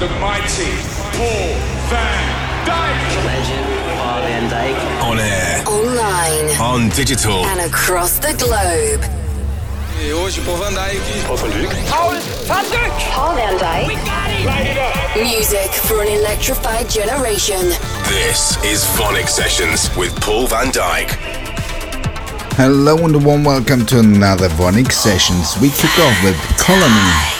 the mighty Paul van Dyk. Legend, Paul van Dyk. On air, Online on digital. and across the globe. E hoje, Paul van Dyk. Paul van Dyk. Music for an electrified generation. This is VONYC Sessions with Paul van Dyk. Hello and a warm welcome to another VONYC Sessions. We kick off with Colony.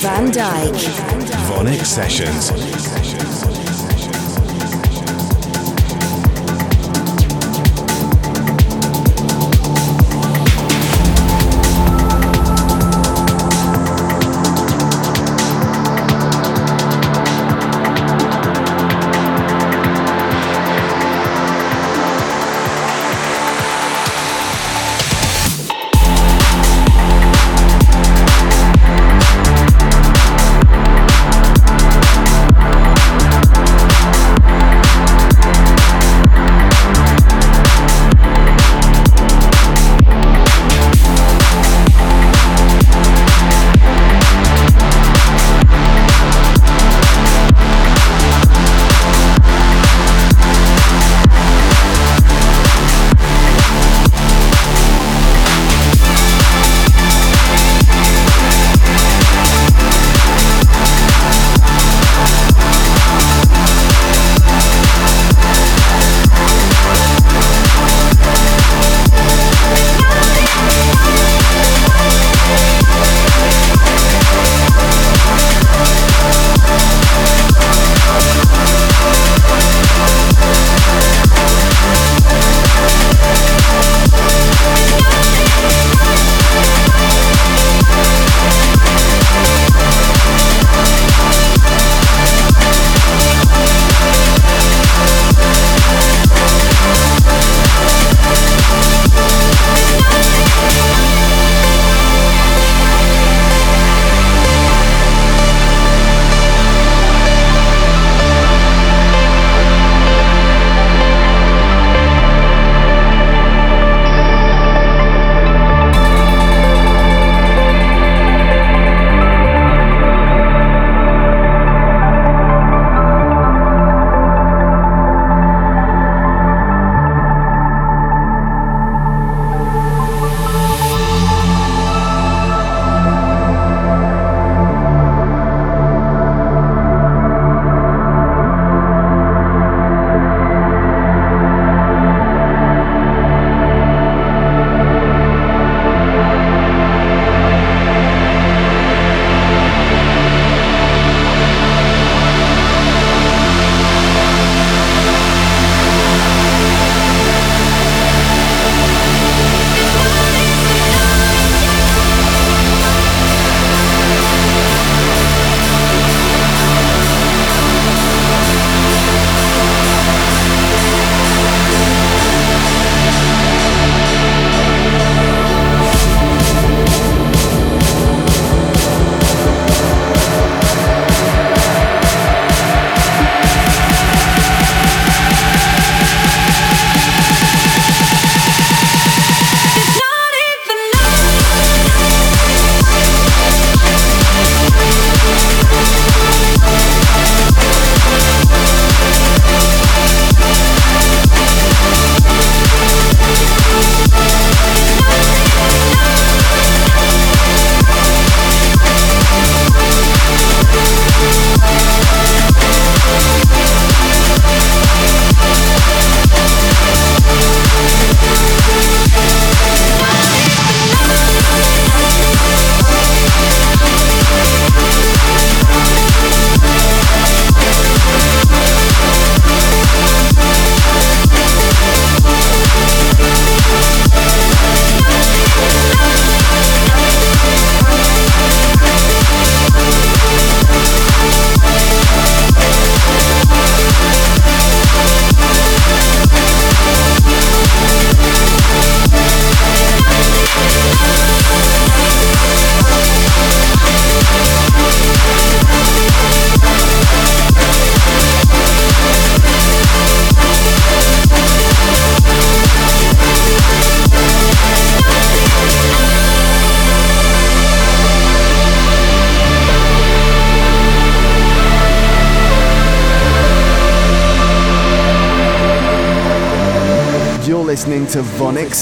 Van Dyk. VONYC Sessions.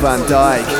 Van Dyk.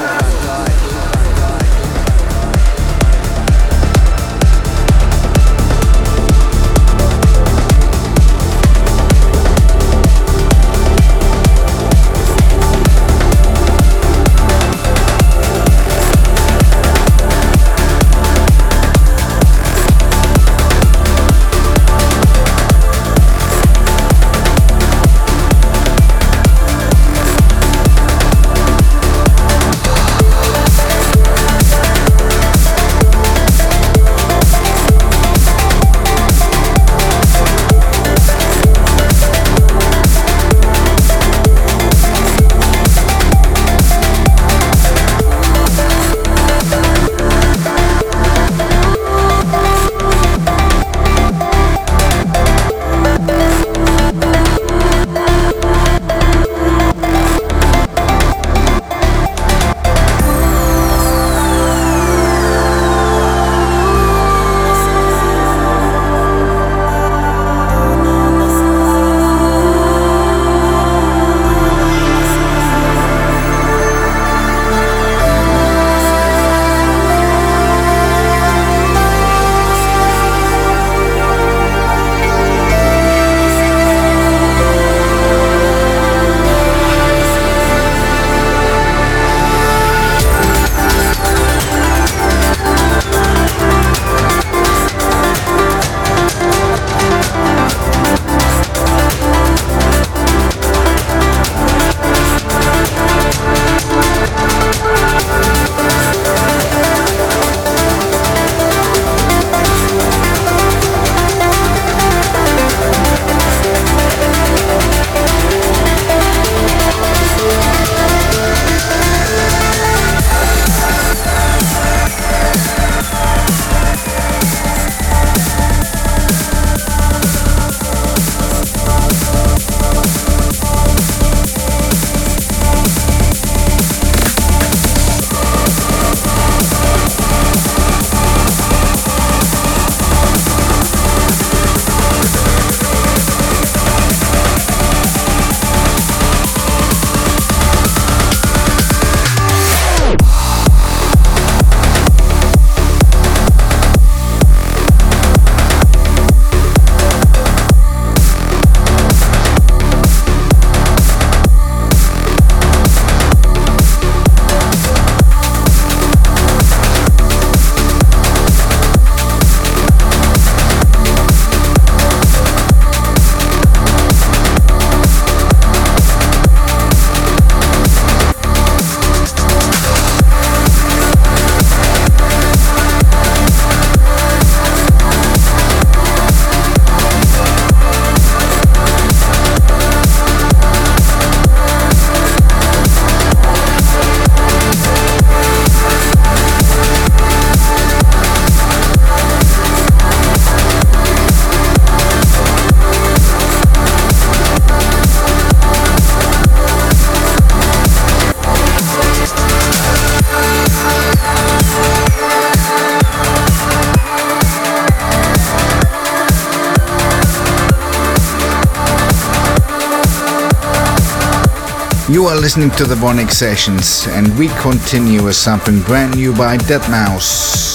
Are listening to the VONYC Sessions, and we continue with something brand new by Deadmau5.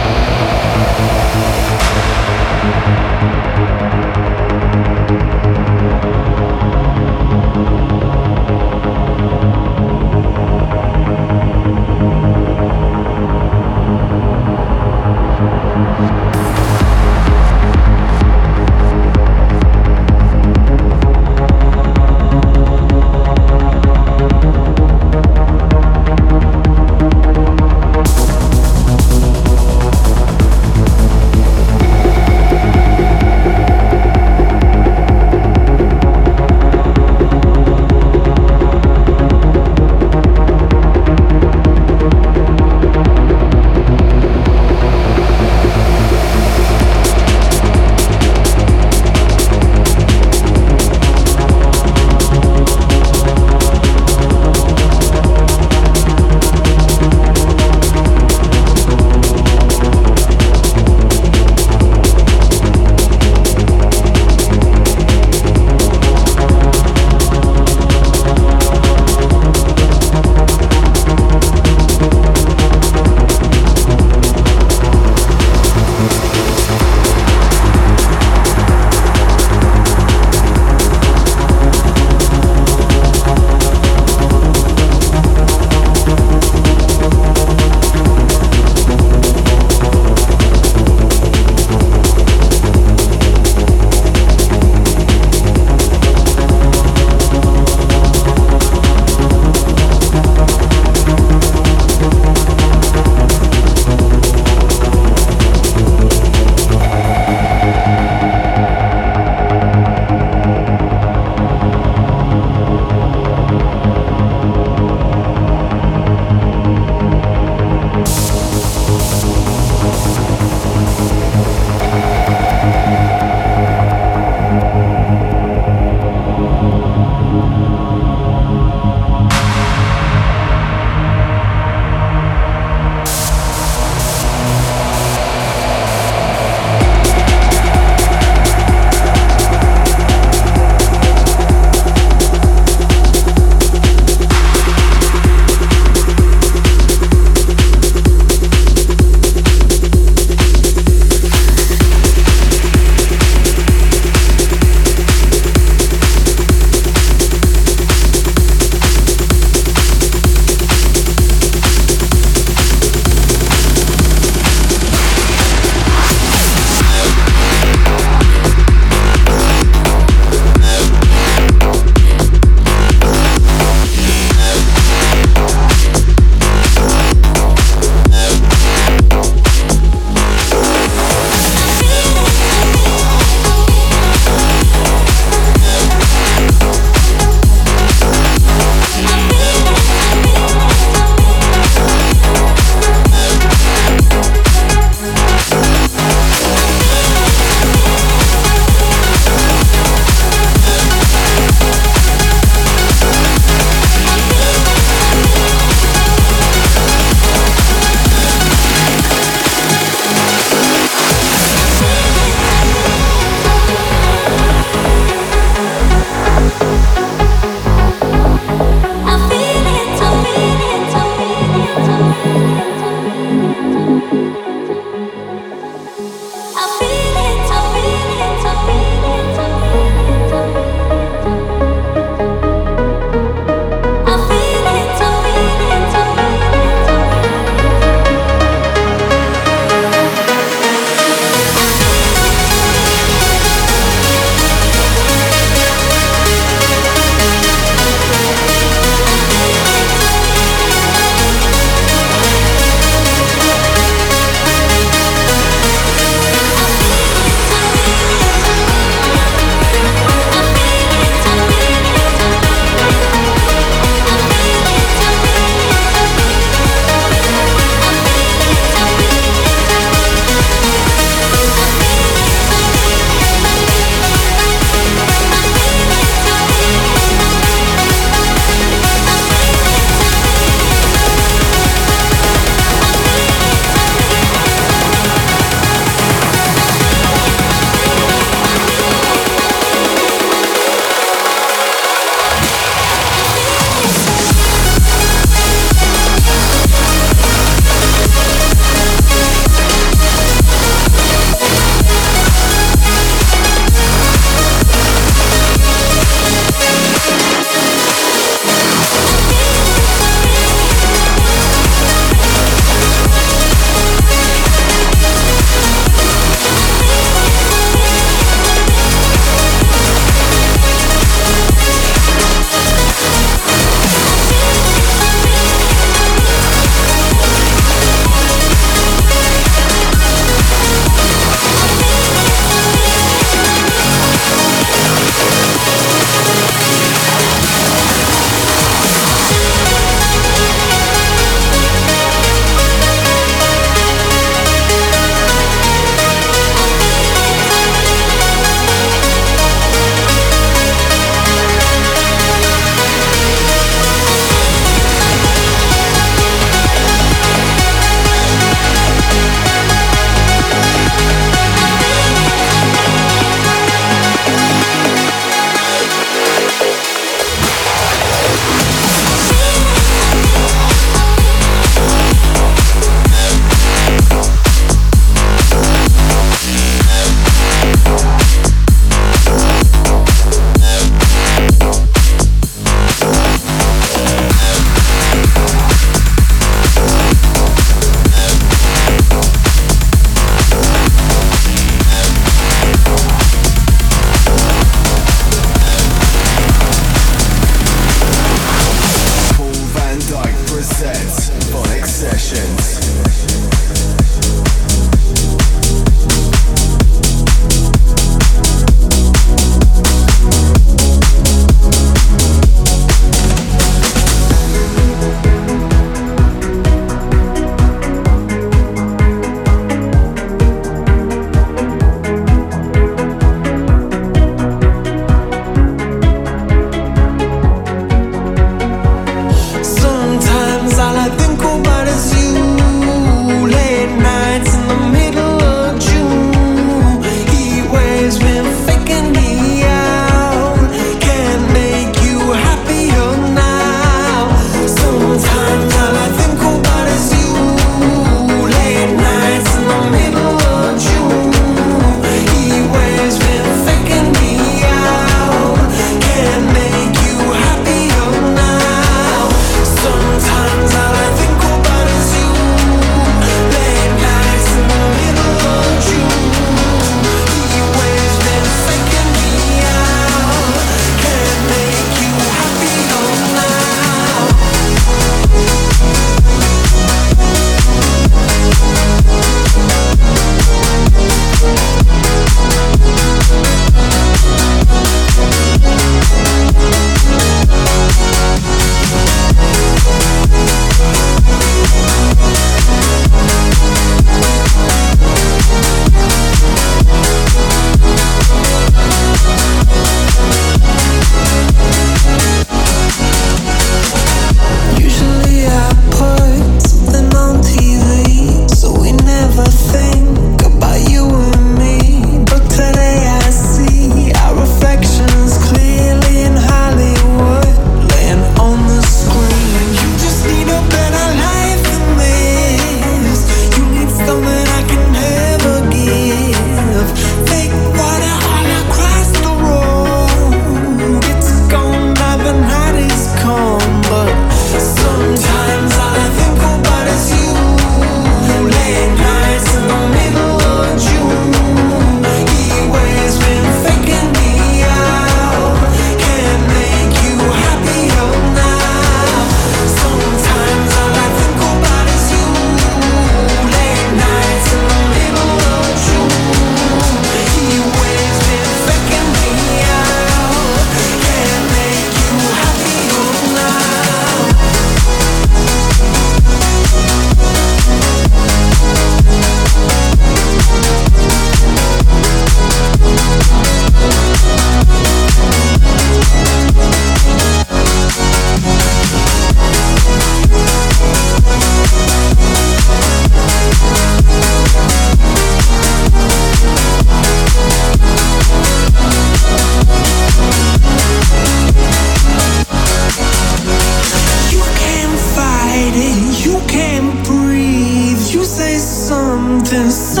something.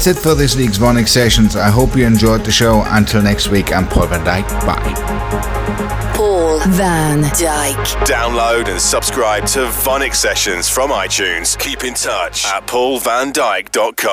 That's it for this week's VONYC Sessions. I hope you enjoyed the show. Until next week, I'm Paul van Dyk. Bye. Paul van Dyk. Download and subscribe to VONYC Sessions from iTunes. Keep in touch at paulvandyk.com.